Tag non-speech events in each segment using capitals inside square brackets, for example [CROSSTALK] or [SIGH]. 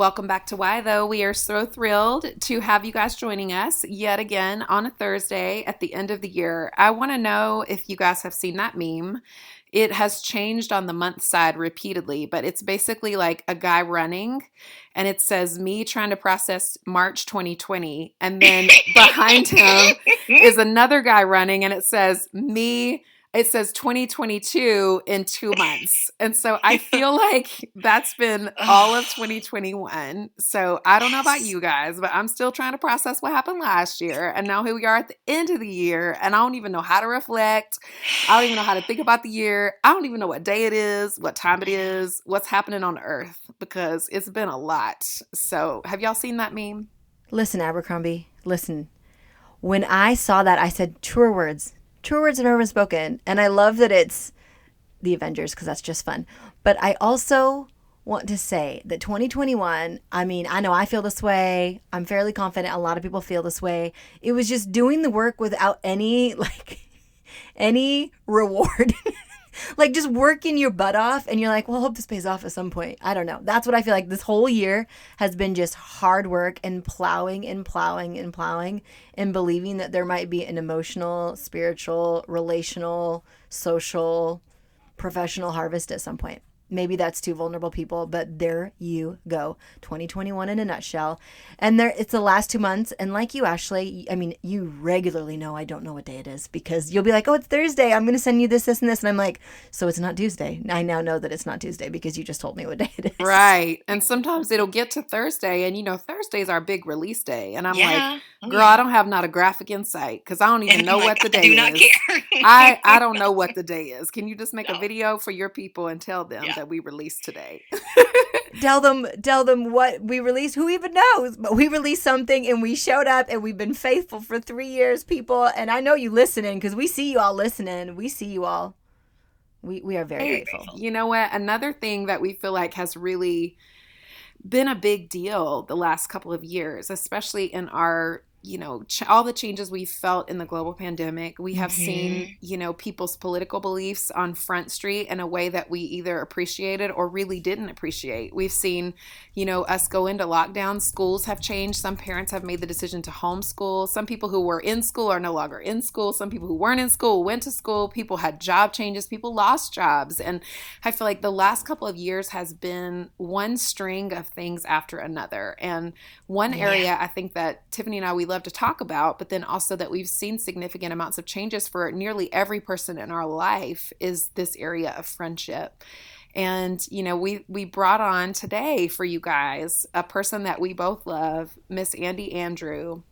Welcome back to Why Though. We are so thrilled to have you guys joining us yet again on a Thursday at the end of the year. I want to know if you guys have seen that meme. It has changed on the month side repeatedly, but it's basically like a guy running and it says me trying to process March 2020. And then [LAUGHS] behind him is another guy running and it says me it says 2022 in two months. And so I [LAUGHS] feel like that's been all of [SIGHS] 2021. So I don't know about you guys, but I'm still trying to process what happened last year. And now here we are at the end of the year, and I don't even know how to reflect. I don't even know how to think [SIGHS] about the year. I don't even know what day it is, what time it is, what's happening on earth, because it's been a lot. So have y'all seen that meme? Listen, Abercrombie, listen. When I saw that, I said, truer words True words never been spoken. And I love that it's the Avengers because that's just fun. But I also want to say that 2021, I mean, I know I feel this way. I'm fairly confident a lot of people feel this way. It was just doing the work without any, [LAUGHS] like, any reward. [LAUGHS] like just working your butt off and you're like, well, I hope this pays off at some point. I don't know. That's what I feel like this whole year has been just hard work and plowing and plowing and plowing and believing that there might be an emotional, spiritual, relational, social, professional harvest at some point. Maybe that's too vulnerable people, but there you go. 2021 in a nutshell. And there it's the last 2 months and like you Ashley, I mean, you regularly know I don't know what day it is because you'll be like, "Oh, it's Thursday. I'm going to send you this this and this." And I'm like, "So it's not Tuesday." I now know that it's not Tuesday because you just told me what day it is. Right. And sometimes it'll get to Thursday and you know, Thursday's our big release day and I'm yeah. like, oh, "Girl, yeah. I don't have not a graphic insight cuz I don't even know what the day is." I I don't [LAUGHS] know what the day is. Can you just make no. a video for your people and tell them yeah that we released today. [LAUGHS] tell them tell them what we released. Who even knows? But we released something and we showed up and we've been faithful for 3 years, people. And I know you listening cuz we see you all listening. We see you all. We we are very hey, grateful. You know what? Another thing that we feel like has really been a big deal the last couple of years, especially in our you know ch- all the changes we've felt in the global pandemic we have mm-hmm. seen you know people's political beliefs on front street in a way that we either appreciated or really didn't appreciate. We've seen you know us go into lockdown. Schools have changed. Some parents have made the decision to homeschool. Some people who were in school are no longer in school. Some people who weren't in school went to school. People had job changes. People lost jobs. And i feel like the last couple of years has been one string of things after another. And one yeah. area i think that tiffany and i we love to talk about, but then also that we've seen significant amounts of changes for nearly every person in our life is this area of friendship. And you know, we we brought on today for you guys a person that we both love, Miss Andi Andrew.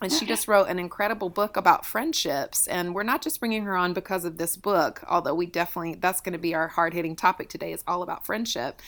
And she [LAUGHS] just wrote an incredible book about friendships. And we're not just bringing her on because of this book, although we definitely, that's going to be our hard hitting topic today, is all about friendship,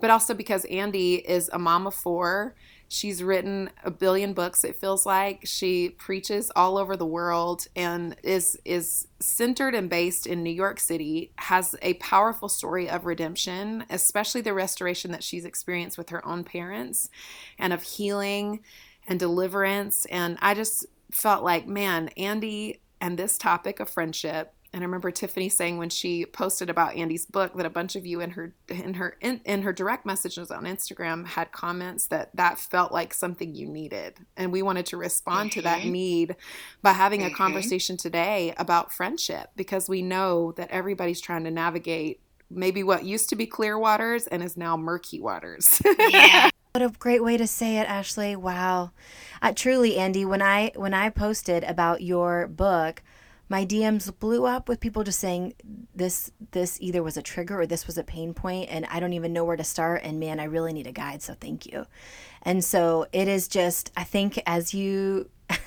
but also because Andi is a mom of four. She's written a billion books, it feels like. She preaches all over the world and is is centered and based in New York City, has a powerful story of redemption, especially the restoration that she's experienced with her own parents and of healing and deliverance. And I just felt like, man, Andi and this topic of friendship and I remember Tiffany saying when she posted about Andi's book that a bunch of you in her in her in, in her direct messages on Instagram had comments that that felt like something you needed, and we wanted to respond mm-hmm. to that need by having mm-hmm. a conversation today about friendship because we know that everybody's trying to navigate maybe what used to be clear waters and is now murky waters. [LAUGHS] yeah. What a great way to say it, Ashley. Wow. Uh, truly, Andy, when I when I posted about your book, my DMs blew up with people just saying this this either was a trigger or this was a pain point and I don't even know where to start and man I really need a guide so thank you. And so it is just I think as you [LAUGHS]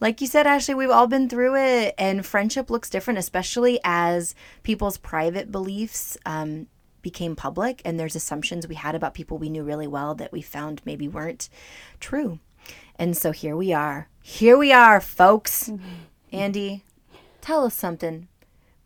like you said Ashley we've all been through it and friendship looks different especially as people's private beliefs um, became public and there's assumptions we had about people we knew really well that we found maybe weren't true. And so here we are here we are, folks. Andi, tell us something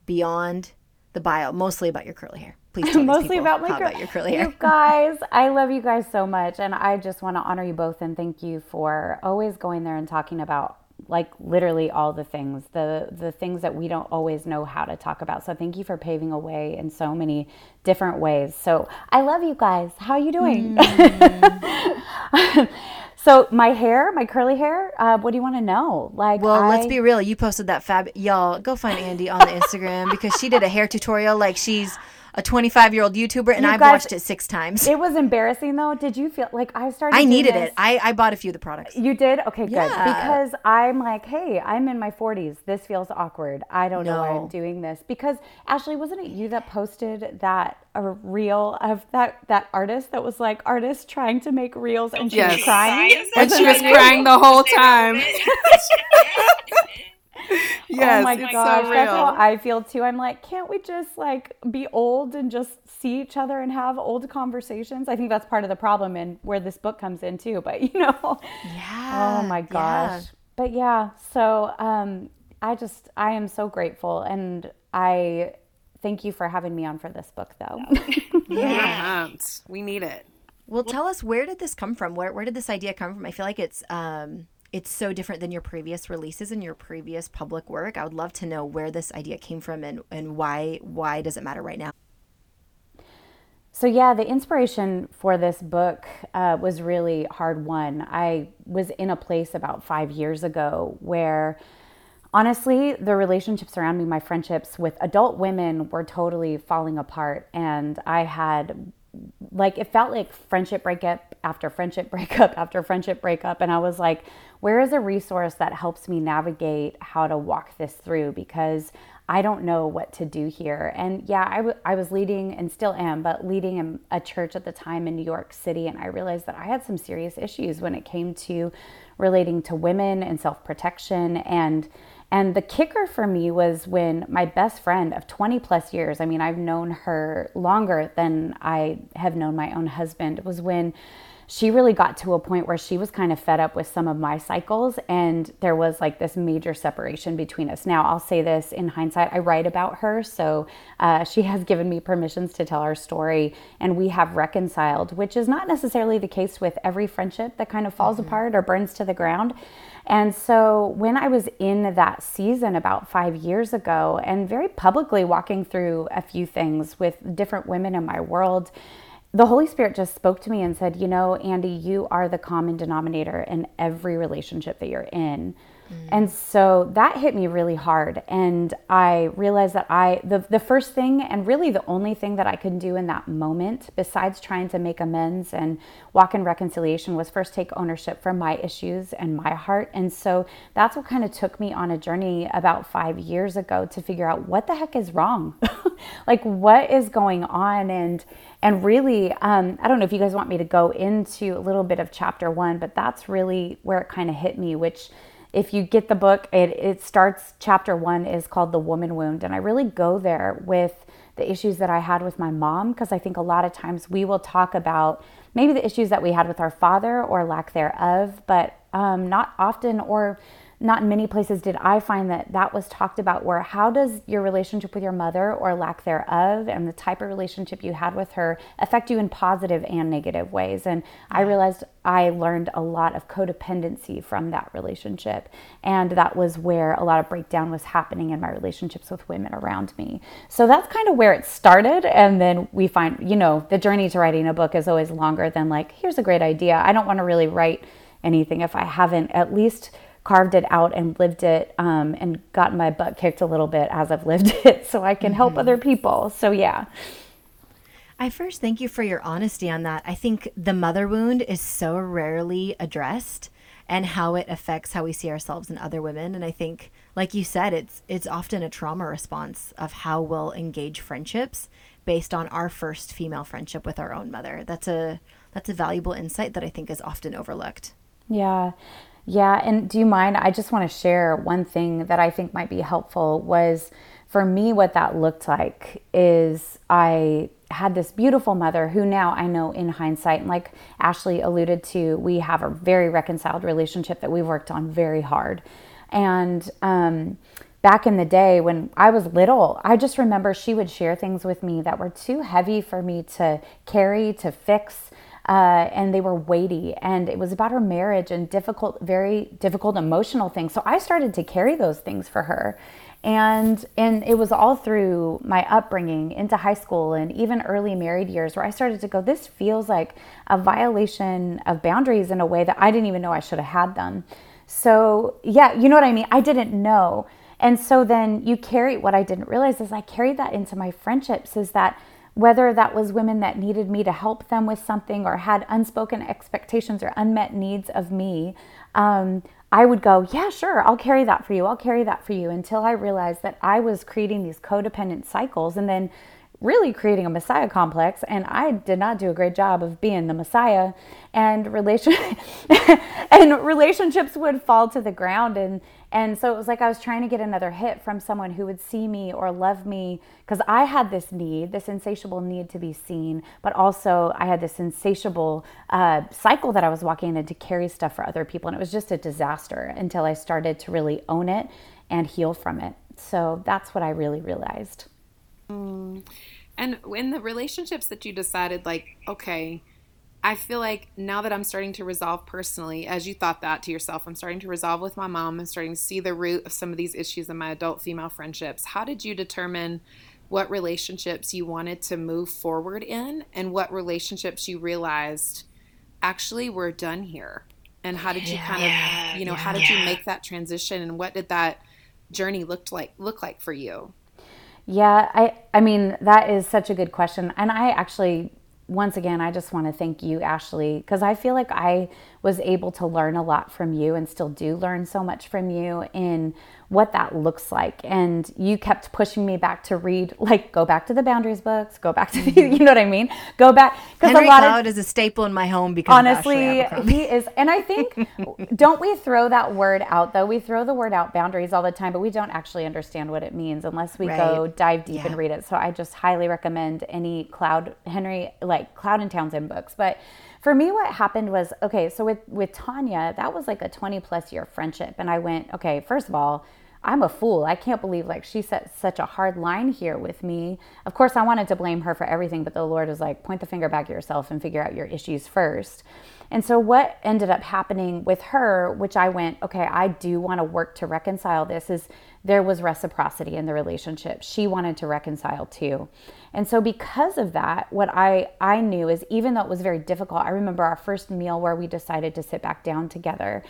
beyond the bio, mostly about your curly hair. Please [LAUGHS] tell mostly about my how cur- about your curly hair. You [LAUGHS] guys, I love you guys so much, and I just want to honor you both and thank you for always going there and talking about like literally all the things the the things that we don't always know how to talk about so thank you for paving a way in so many different ways so i love you guys how are you doing mm. [LAUGHS] so my hair my curly hair uh, what do you want to know? Like well I... let's be real you posted that fab y'all go find andi on the instagram because she did a hair tutorial like she's a 25 year old YouTuber, and you I've guys, watched it six times. It was embarrassing though. Did you feel like I started? I needed this? it. I, I bought a few of the products. You did? Okay, good. Yeah. Because I'm like, hey, I'm in my 40s. This feels awkward. I don't no. know why I'm doing this. Because Ashley, wasn't it you that posted that a reel of that that artist that was like artist trying to make reels and she yes. was crying and she was crying the whole time. [LAUGHS] [LAUGHS] yes, oh my gosh, so that's how I feel too. I'm like, can't we just like be old and just see each other and have old conversations? I think that's part of the problem and where this book comes in too. But [LAUGHS] you know, yeah. Oh my gosh. Yeah. But yeah, so um, I just I am so grateful and I thank you for having me on for this book though. [LAUGHS] yeah, we need it. Well, tell us where did this come from? Where where did this idea come from? I feel like it's um it's so different than your previous releases and your previous public work. I would love to know where this idea came from and, and why why does it matter right now? So yeah, the inspiration for this book uh, was really hard won. I was in a place about five years ago where honestly, the relationships around me, my friendships with adult women were totally falling apart. And I had like it felt like friendship breakup after friendship [LAUGHS] breakup after friendship breakup. And i was like where is a resource that helps me navigate how to walk this through? Because i don't know what to do here. And yeah I, w- I was leading and still am but leading a church at the time in new york city. And i realized that i had some serious issues when it came to relating to women and self-protection. And and the kicker for me was when my best friend of 20 plus years, I mean, I've known her longer than I have known my own husband, was when she really got to a point where she was kind of fed up with some of my cycles and there was like this major separation between us now i'll say this in hindsight i write about her so uh, she has given me permissions to tell our story and we have reconciled which is not necessarily the case with every friendship that kind of falls mm-hmm. apart or burns to the ground and so when I was in that season about five years ago and very publicly walking through a few things with different women in my world, the Holy Spirit just spoke to me and said, You know, Andi, you are the common denominator in every relationship that you're in. Mm. And so that hit me really hard. And I realized that I, the, the first thing and really the only thing that I could do in that moment, besides trying to make amends and walk in reconciliation, was first take ownership for my issues and my heart. And so that's what kind of took me on a journey about five years ago to figure out what the heck is wrong? [LAUGHS] like, what is going on? And and really, um, I don't know if you guys want me to go into a little bit of chapter one, but that's really where it kind of hit me, which if you get the book, it, it starts, chapter one is called The Woman Wound. And I really go there with the issues that I had with my mom, because I think a lot of times we will talk about maybe the issues that we had with our father or lack thereof, but um, not often or not in many places did I find that that was talked about where how does your relationship with your mother or lack thereof and the type of relationship you had with her affect you in positive and negative ways? And I realized I learned a lot of codependency from that relationship and that was where a lot of breakdown was happening in my relationships with women around me. So that's kind of where it started and then we find you know the journey to writing a book is always longer than like here's a great idea. I don't want to really write anything if I haven't at least carved it out and lived it um, and gotten my butt kicked a little bit as I've lived [LAUGHS] it so I can mm-hmm. help other people. So, yeah. I first thank you for your honesty on that. I think the mother wound is so rarely addressed and how it affects how we see ourselves and other women and I think like you said it's it's often a trauma response of how we'll engage friendships based on our first female friendship with our own mother. That's a that's a valuable insight that I think is often overlooked. Yeah. Yeah, and do you mind? I just want to share one thing that I think might be helpful was for me what that looked like is I had this beautiful mother who now I know in hindsight, and like Ashley alluded to, we have a very reconciled relationship that we've worked on very hard. And um, back in the day when I was little, I just remember she would share things with me that were too heavy for me to carry, to fix. Uh, and they were weighty. And it was about her marriage and difficult very difficult emotional things. So i started to carry those things for her. And and it was all through my upbringing into high school and even early married years where i started to go this feels like a violation of boundaries in a way that i didn't even know i should have had them. So yeah you know what i mean? I didn't know. And so then you carry what I didn't realize is I carried that into my friendships is that whether that was women that needed me to help them with something or had unspoken expectations or unmet needs of me, um, I would go, Yeah, sure, I'll carry that for you. I'll carry that for you until I realized that I was creating these codependent cycles and then really creating a messiah complex and i did not do a great job of being the messiah and relation [LAUGHS] and relationships would fall to the ground and and so it was like i was trying to get another hit from someone who would see me or love me because i had this need this insatiable need to be seen but also i had this insatiable uh, cycle that i was walking in to carry stuff for other people. And it was just a disaster until i started to really own it and heal from it. So that's what i really realized. Mm. And in the relationships that you decided, like, okay, I feel like now that I'm starting to resolve personally, as you thought that to yourself, I'm starting to resolve with my mom. I'm starting to see the root of some of these issues in my adult female friendships. How did you determine what relationships you wanted to move forward in and what relationships you realized actually were done here? And how did you kind of, you know, yeah, how did yeah. you make that transition and what did that journey look like look like for you? Yeah, I I mean that is such a good question. And I actually once again I just want to thank you Ashley because I feel like I was able to learn a lot from you and still do learn so much from you in what that looks like. And you kept pushing me back to read, [LAUGHS] like, go back to the boundaries books, go back to, the, mm-hmm. [LAUGHS] you know what I mean? Go back. Because a lot Cloud of, is a staple in my home because honestly, he is. And I think, [LAUGHS] don't we throw that word out though? We throw the word out boundaries all the time, but we don't actually understand what it means unless we right. go dive deep yeah. and read it. So I just highly recommend any Cloud, Henry, like Cloud and Townsend books. But for me what happened was okay so with with tanya that was like a 20 plus year friendship. And i went okay first of all i'm a fool i can't believe like she set such a hard line here with me of course i wanted to blame her for everything but the lord was like point the finger back at yourself and figure out your issues first and so, what ended up happening with her, which I went, okay, I do want to work to reconcile this, is there was reciprocity in the relationship. She wanted to reconcile too. And so because of that, what I I knew is even though it was very difficult, I remember our first meal where we decided to sit back down together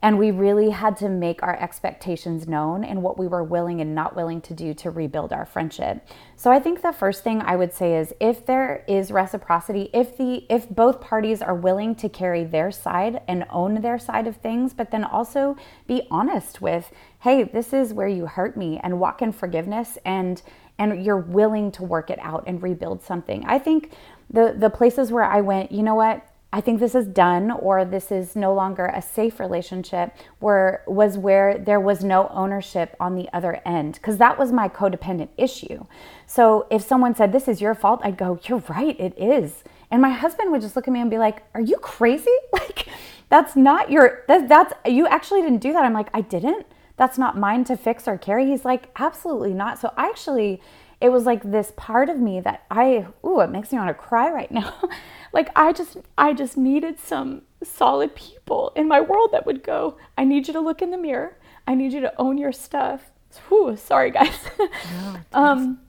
and we really had to make our expectations known and what we were willing and not willing to do to rebuild our friendship. So I think the first thing I would say is if there is reciprocity, if the if both parties are willing to carry their side and own their side of things, but then also be honest with, hey, this is where you hurt me and walk in forgiveness and and you're willing to work it out and rebuild something. I think the the places where I went, you know what? I think this is done or this is no longer a safe relationship where was where there was no ownership on the other end because that was my codependent issue. So if someone said this is your fault, I'd go, "You're right, it is." And my husband would just look at me and be like, "Are you crazy? [LAUGHS] Like that's not your that, that's you actually didn't do that." I'm like, "I didn't. That's not mine to fix or carry." He's like, "Absolutely not." So I actually it was like this part of me that I, ooh, it makes me want to cry right now. [LAUGHS] like I just, I just needed some solid people in my world that would go, I need you to look in the mirror. I need you to own your stuff. Whew, sorry guys. No, [LAUGHS] um,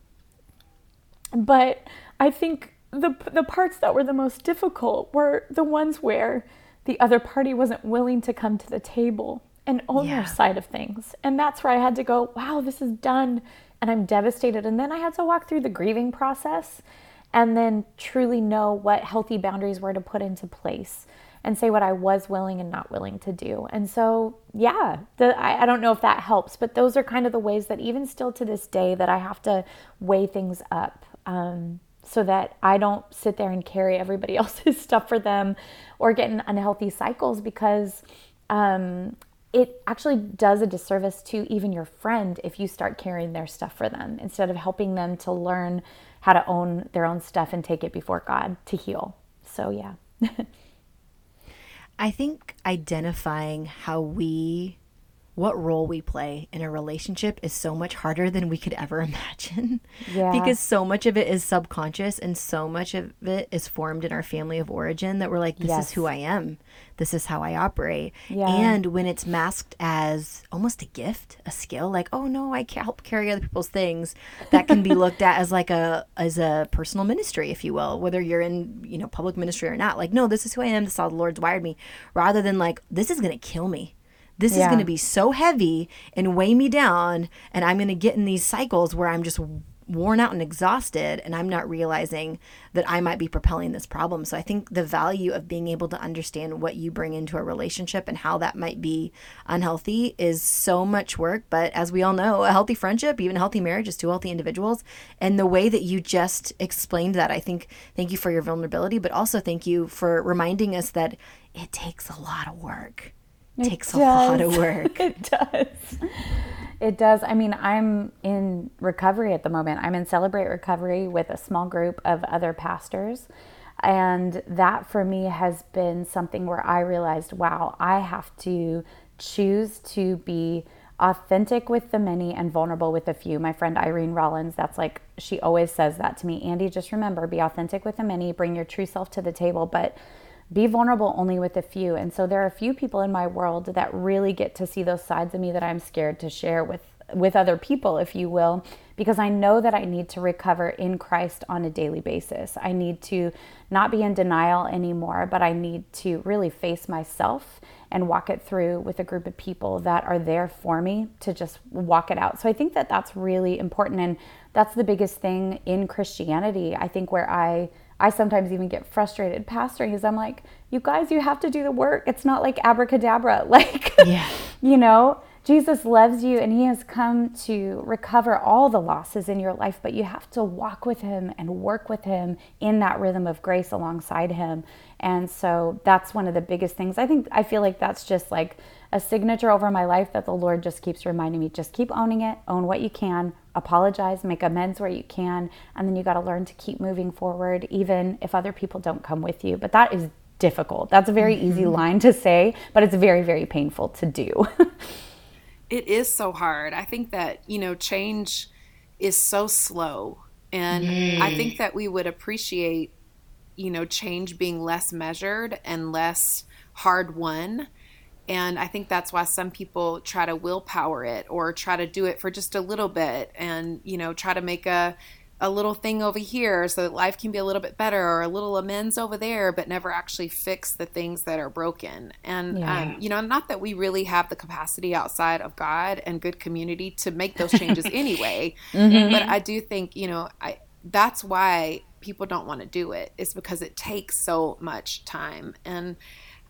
but I think the the parts that were the most difficult were the ones where the other party wasn't willing to come to the table and own yeah. their side of things. And that's where I had to go, wow, this is done and I'm devastated. And then I had to walk through the grieving process and then truly know what healthy boundaries were to put into place and say what I was willing and not willing to do. And so, yeah, the, I, I don't know if that helps, but those are kind of the ways that even still to this day that I have to weigh things up. Um, so that I don't sit there and carry everybody [LAUGHS] else's stuff for them or get in unhealthy cycles because um, it actually does a disservice to even your friend if you start carrying their stuff for them instead of helping them to learn how to own their own stuff and take it before God to heal. So, yeah. [LAUGHS] I think identifying how we what role we play in a relationship is so much harder than we could ever [LAUGHS] imagine. Yeah. because so much of it is subconscious and so much of it is formed in our family of origin that we're like, this yes. is who I am. This is how I operate. Yeah. And when it's masked as almost a gift, a skill, like, oh no, I can help carry other people's things, that can be [LAUGHS] looked at as like a as a personal ministry, if you will, whether you're in, you know, public ministry or not. Like, no, this is who I am, this is how the Lord's wired me, rather than like, this is gonna kill me this yeah. is going to be so heavy and weigh me down, and I'm going to get in these cycles where I'm just worn out and exhausted and I'm not realizing that I might be propelling this problem. So I think the value of being able to understand what you bring into a relationship and how that might be unhealthy is so much work, but as we all know, a healthy friendship, even a healthy marriage is two healthy individuals. And the way that you just explained that, I think thank you for your vulnerability, but also thank you for reminding us that it takes a lot of work it takes does. a lot of [LAUGHS] work. it does. It does. I mean, I'm in recovery at the moment. I'm in Celebrate Recovery with a small group of other pastors. And that for me has been something where I realized, wow, I have to choose to be authentic with the many and vulnerable with the few. My friend Irene Rollins, that's like, she always says that to me. Andi, just remember be authentic with the many, bring your true self to the table. But be vulnerable only with a few. And so there are a few people in my world that really get to see those sides of me that I'm scared to share with with other people, if you will, because I know that I need to recover in Christ on a daily basis. I need to not be in denial anymore, but I need to really face myself and walk it through with a group of people that are there for me to just walk it out. So I think that that's really important and that's the biggest thing in Christianity. I think where I I sometimes even get frustrated pastoring because I'm like, you guys, you have to do the work. It's not like abracadabra. [LAUGHS] Like, yeah. you know, Jesus loves you and he has come to recover all the losses in your life, but you have to walk with him and work with him in that rhythm of grace alongside him. And so that's one of the biggest things. I think I feel like that's just like a signature over my life that the Lord just keeps reminding me just keep owning it, own what you can, apologize, make amends where you can, and then you got to learn to keep moving forward, even if other people don't come with you. But that is difficult. That's a very mm-hmm. easy line to say, but it's very, very painful to do. [LAUGHS] it is so hard. I think that, you know, change is so slow. And mm. I think that we would appreciate, you know, change being less measured and less hard won and I think that's why some people try to willpower it or try to do it for just a little bit and, you know, try to make a, a little thing over here so that life can be a little bit better or a little amends over there, but never actually fix the things that are broken. And, yeah. um, you know, not that we really have the capacity outside of God and good community to make those changes [LAUGHS] anyway, mm-hmm. but I do think, you know, I, that's why people don't want to do it is because it takes so much time. And,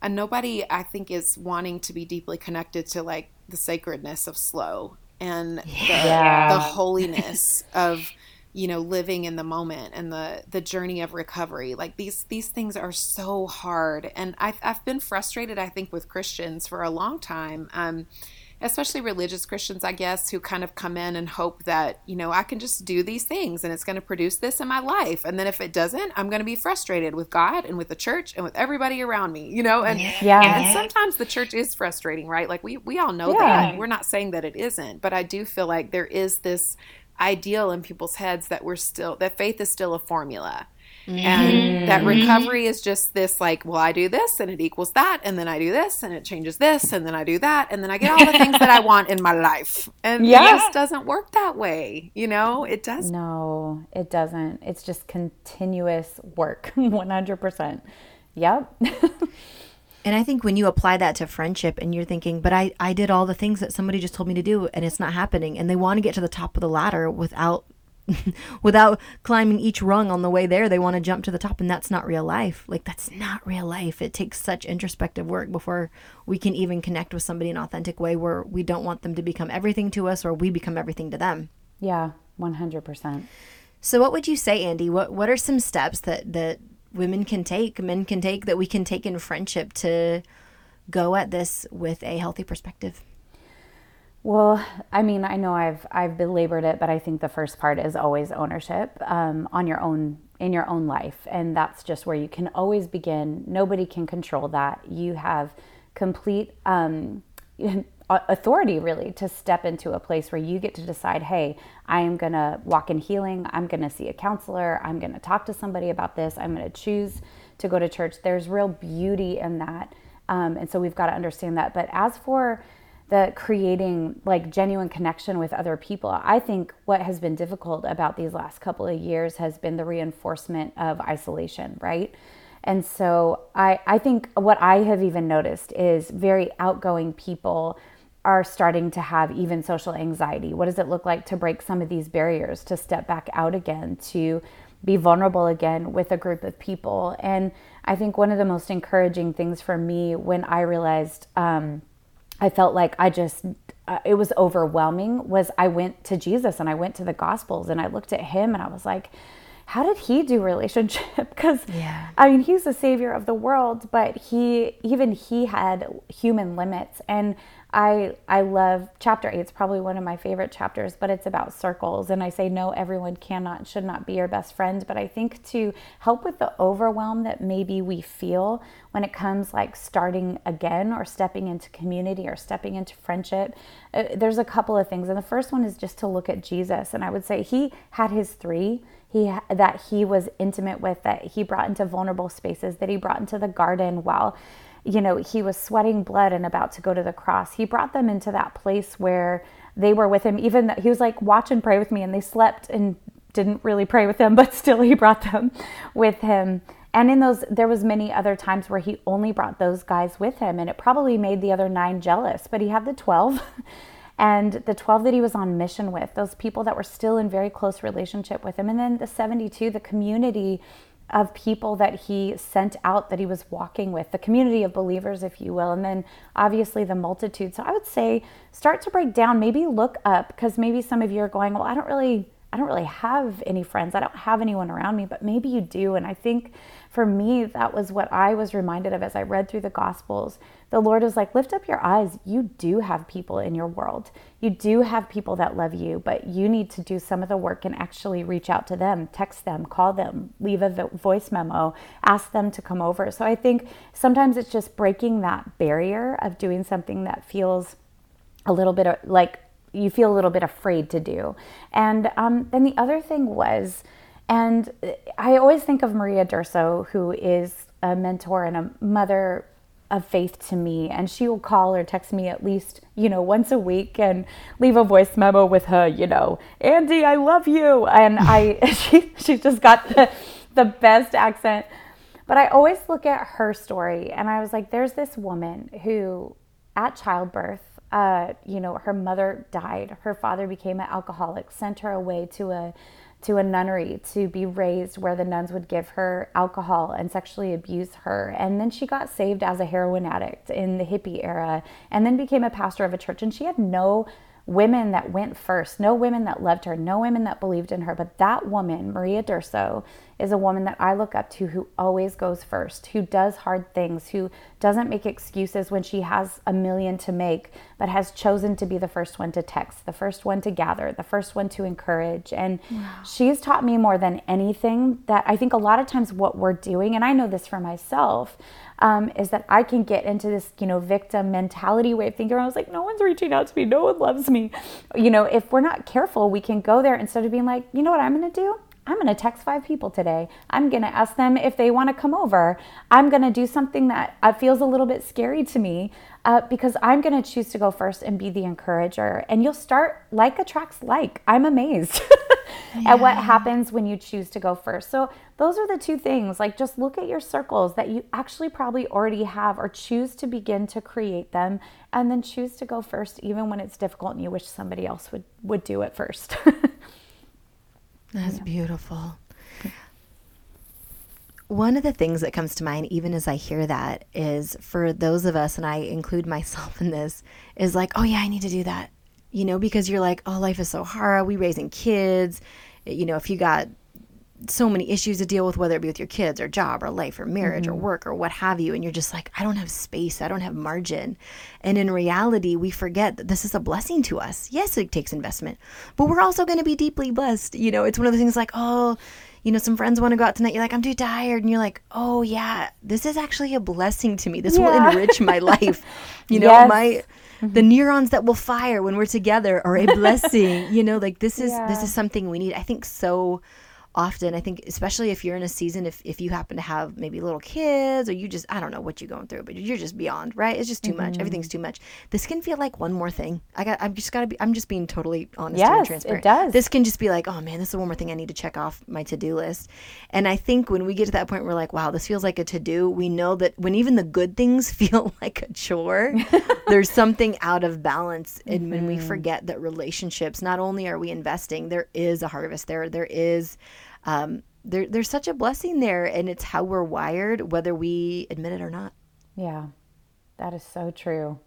and nobody i think is wanting to be deeply connected to like the sacredness of slow and yeah. the, the holiness of you know living in the moment and the the journey of recovery. Like these these things are so hard. And i've, I've been frustrated i think with christians for a long time. Um especially religious Christians, I guess, who kind of come in and hope that, you know, I can just do these things and it's going to produce this in my life. And then if it doesn't, I'm going to be frustrated with God and with the church and with everybody around me, you know? And, yeah. and sometimes the church is frustrating, right? Like we, we all know yeah. that. We're not saying that it isn't, but I do feel like there is this ideal in people's heads that we're still, that faith is still a formula Mm-hmm. And that recovery is just this like, well, I do this and it equals that, and then I do this and it changes this, and then I do that, and then I get all the things that I want in my life. And yeah. it doesn't work that way. You know, it does. No, it doesn't. It's just continuous work, [LAUGHS] 100%. Yep. [LAUGHS] And I think when you apply that to friendship and you're thinking, but I, I did all the things that somebody just told me to do and it's not happening. And they want to get to the top of the ladder without [LAUGHS] without climbing each rung on the way there they want to jump to the top and that's not real life. Like that's not real life. It takes such introspective work before we can even connect with somebody in an authentic way where we don't want them to become everything to us or we become everything to them. Yeah 100% so what would you say andi? What what are some steps that that women can take men can take that we can take in friendship to go at this with a healthy perspective? Well, I mean, I know I've I've belabored it, but I think the first part is always ownership um, on your own in your own life, and that's just where you can always begin. Nobody can control that. You have complete um, [LAUGHS] authority, really, to step into a place where you get to decide. Hey, I am going to walk in healing. I'm going to see a counselor. I'm going to talk to somebody about this. I'm going to choose to go to church. There's real beauty in that, um, and so we've got to understand that. But as for the creating like genuine connection with other people. I think what has been difficult about these last couple of years has been the reinforcement of isolation, right? And so I, I think what I have even noticed is very outgoing people are starting to have even social anxiety. What does it look like to break some of these barriers, to step back out again, to be vulnerable again with a group of people? And I think one of the most encouraging things for me when I realized, um, I felt like I just uh, it was overwhelming was I went to Jesus and I went to the gospels and I looked at him and I was like how did he do relationship [LAUGHS] because yeah. I mean he's the savior of the world but he even he had human limits and I I love chapter 8 it's probably one of my favorite chapters but it's about circles. And I say no everyone cannot should not be your best friend. But I think to help with the overwhelm that maybe we feel when it comes like starting again or stepping into community or stepping into friendship uh, there's a couple of things. And the first one is just to look at Jesus. And I would say he had his 3 he that he was intimate with that he brought into vulnerable spaces that he brought into the garden while you know, he was sweating blood and about to go to the cross. He brought them into that place where they were with him, even he was like, watch and pray with me. And they slept and didn't really pray with him, [LAUGHS] but still he brought them with him. And in those, there was many other times where he only brought those guys with him, and it probably made the other nine jealous. But he had the twelve, [LAUGHS] and the twelve that he was on mission with, those people that were still in very close relationship with him, and then the seventy-two, the community of people that he sent out that he was walking with, the community of believers, if you will, and then obviously the multitude. So I would say start to break down, maybe look up, because maybe some of you are going, Well, I don't really. I don't really have any friends. I don't have anyone around me, but maybe you do. And I think for me, that was what I was reminded of as I read through the Gospels. The Lord is like, lift up your eyes. You do have people in your world. You do have people that love you, but you need to do some of the work and actually reach out to them, text them, call them, leave a voice memo, ask them to come over. So I think sometimes it's just breaking that barrier of doing something that feels a little bit like you feel a little bit afraid to do. And um, then the other thing was, and I always think of Maria Durso, who is a mentor and a mother of faith to me. And she will call or text me at least you know once a week and leave a voice memo with her you know andi i love you. And i [LAUGHS] she she's just got the, the best accent. But i always look at her story and i was like there's this woman who at childbirth uh, you know her mother died. Her father became an alcoholic sent her away to a to a nunnery to be raised where the nuns would give her alcohol and sexually abuse her. And then she got saved as a heroin addict in the hippie era and then became a pastor of a church. And she had no women that went first, no women that loved her, no women that believed in her. But that woman, Maria Durso, is a woman that I look up to who always goes first, who does hard things, who doesn't make excuses when she has a million to make, but has chosen to be the first one to text, the first one to gather, the first one to encourage. And wow. she's taught me more than anything that I think a lot of times what we're doing, and I know this for myself, um, is that I can get into this, you know, victim mentality way of thinking. I was like, no one's reaching out to me, no one loves me. You know, if we're not careful, we can go there instead of being like, you know what I'm going to do? I'm going to text five people today. I'm going to ask them if they want to come over. I'm going to do something that uh, feels a little bit scary to me uh, because I'm going to choose to go first and be the encourager. And you'll start like attracts like. I'm amazed yeah. [LAUGHS] at what happens when you choose to go first. So, those are the two things. Like, just look at your circles that you actually probably already have, or choose to begin to create them, and then choose to go first, even when it's difficult and you wish somebody else would, would do it first. [LAUGHS] That's yeah. beautiful. One of the things that comes to mind, even as I hear that, is for those of us, and I include [LAUGHS] myself in this, is like, oh, yeah, I need to do that. You know, because you're like, oh, life is so hard. We raising kids. You know, if you got so many issues to deal with, whether it be with your kids or job or life or marriage or mm-hmm. work or what have you. And you're just like, I don't have space. I don't have margin. And in reality, we forget that this is a blessing to us. Yes, it takes investment, but we're also going to be deeply blessed. You know, it's one of the things like, oh, you know, some friends want to go out tonight. You're like, I'm too tired. And you're like, oh, yeah, this is actually a blessing to me. This will enrich my [LAUGHS] life. You know, Yes. my mm-hmm. the neurons that will fire when we're together are a blessing. you know, like this is this is something we need. I think so often i think especially if you're in a season if, if you happen to have maybe little kids or you just i don't know what you're going through but you're just beyond right? It's just too much. Mm-hmm. everything's too much. This can feel like one more thing. I got i'm just gotta be i'm just being totally honest and Yes, it does. this can just be like oh man this is one more thing i need to check off my to-do list. And i think when we get to that point we're like wow this feels like a to-do. We know that when even the good things [LAUGHS] feel like a chore [LAUGHS] there's something out of balance and when we Mm-hmm. forget that relationships not only are we investing there is a harvest. There there is um, there, there's such a blessing there and it's how we're wired whether we admit it or not Yeah, that is so true.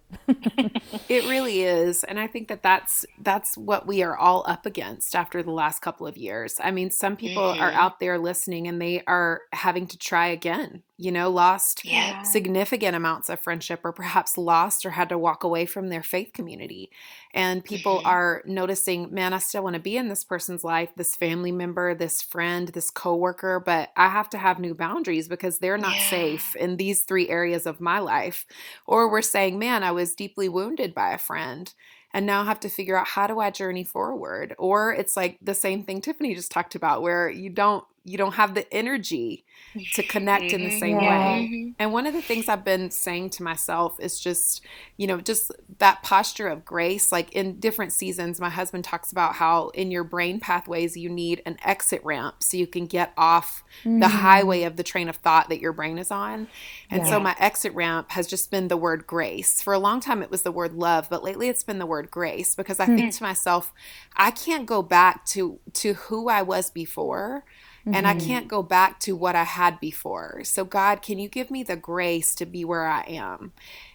It really is, and I think that that's that's what we are all up against after the last couple of years. I mean, some people are Mhm. out there listening and they are having to try again. You know, lost Yeah. significant amounts of friendship or perhaps lost or had to walk away from their faith community. And people Mhm. are noticing, man, I still want to be in this person's life, this family member, this friend, this coworker, but I have to have new boundaries because they're not Yeah. safe in these three areas of my life. Or we're saying, man, I was deeply wounded by a friend and now have to figure out how do I journey forward? Or it's like the same thing Tiffany just talked about where you don't you don't have the energy to connect in the Mhm. same Yeah. way. Mhm. And one of the things I've been saying to myself is just, you know, just that posture of grace. Like in different seasons, my husband talks about how in your brain pathways, you need an exit ramp so you can get off the highway of the train of thought that your brain is on. And so my exit ramp has just been the word grace. For a long time, it was the word love, but lately it's been the word grace because I think to myself, I can't go back to to who I was before and I can't go back to what I had before. So, God, can you give me the grace to be where I am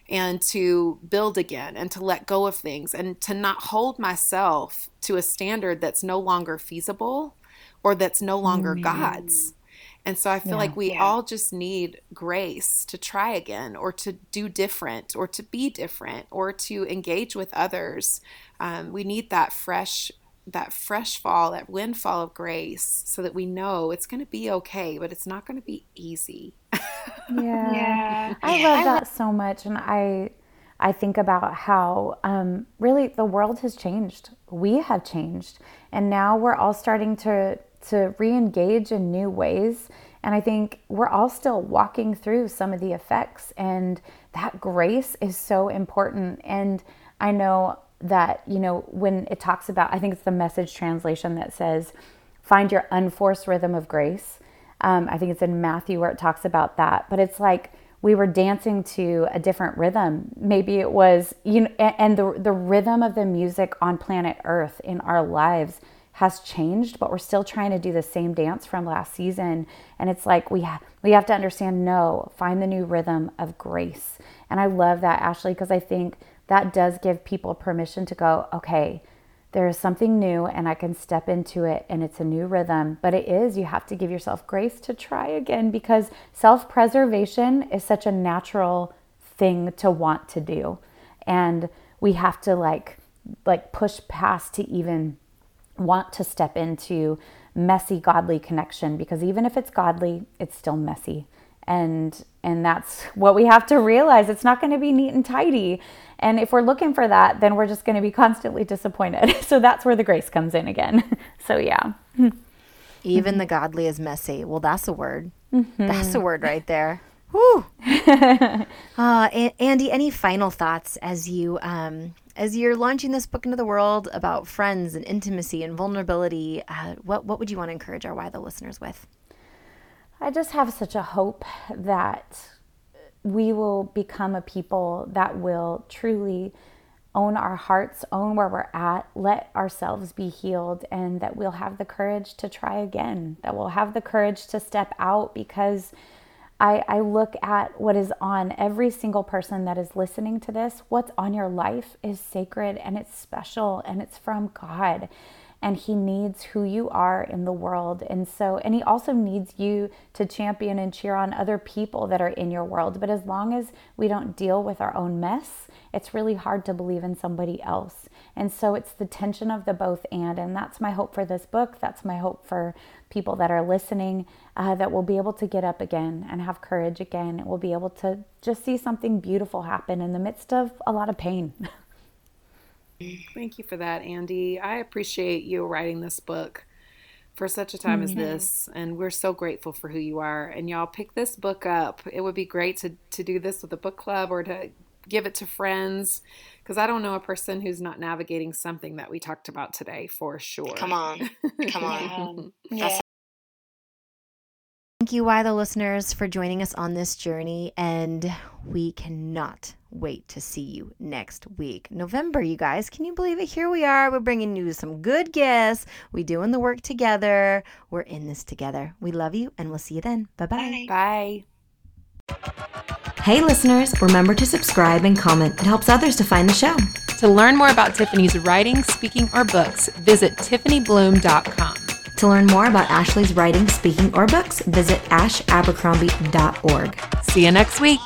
and to build again and to let go of things and to not hold myself to a standard that's no longer feasible or that's no longer God's? And so I feel Yeah. like we Yeah. all just need grace to try again or to do different or to be different or to engage with others. Um, we need that fresh that fresh fall, that windfall of grace so that we know it's going to be okay, but it's not going to be easy. Yeah. Yeah. I love that so much, and I I think about how um, really the world has changed. We have changed, and now we're all starting to to re-engage in new ways. And I think we're all still walking through some of the effects, and that grace is so important. And I know that you know when it talks about, I think it's the message translation that says, "Find your unforced rhythm of grace." Um, I think it's in Matthew where it talks about that. But it's like we were dancing to a different rhythm. Maybe it was you know, and the the rhythm of the music on planet Earth in our lives has changed, but we're still trying to do the same dance from last season. And it's like we ha- we have to understand. No, find the new rhythm of grace. And I love that Ashley because I think that does give people permission to go. Okay, there is something new and I can step into it and it's a new rhythm. But it is, you have to give yourself grace to try again because self preservation is such a natural thing to want to do. And we have to like, like push past to even want to step into messy godly connection because even if it's godly, it's still messy. And and that's [LAUGHS] what we have to realize. It's not going to be neat and tidy. And if we're looking for that, then we're just going to be constantly disappointed. [LAUGHS] So that's where the grace comes in again. [LAUGHS] So yeah. [LAUGHS] even Mm-hmm. the godly is messy well that's a word that's a word right there Whew. uh, Andi, any final thoughts as you um, as you're launching this book into the world about friends and intimacy and vulnerability? Uh, what what would you want to encourage our Why Though listeners with? I just have such a hope that we will become a people that will truly own our hearts, own where we're at, let ourselves be healed, and that we'll have the courage to try again, that we'll have the courage to step out because I, I look at what is on every single person that is listening to this. What's on your life is sacred and it's special and it's from God. And he needs who you are in the world. And so, and he also needs you to champion and cheer on other people that are in your world. But as long as we don't deal with our own mess, it's really hard to believe in somebody else. And so it's the tension of the both and. And that's my hope for this book. That's my hope for people that are listening uh, that will be able to get up again and have courage again. We'll be able to just see something beautiful happen in the midst of a lot of pain. [LAUGHS] Thank you for that, Andi. I appreciate you writing this book for such a time mm-hmm. as this and we're so grateful for who you are and y'all pick this book up it would be great to, to do this with a book club or to give it to friends because I don't know a person who's not navigating something that we talked about today for sure. Come on. Come on. [LAUGHS] yeah. Thank you, Why Though listeners, for joining us on this journey. And we cannot wait to see you next week. November, you guys. Can you believe it? Here we are. We're bringing you some good guests. We're doing the work together. We're in this together. We love you, and we'll see you then. Bye-bye. Bye. Hey, listeners, remember to subscribe and comment. It helps others to find the show. To learn more about Tiffany's writing, speaking, or books, visit TiffanyBluhm.com. To learn more about Ashley's writing, speaking, or books, visit ashabercrombie.org. See you next week.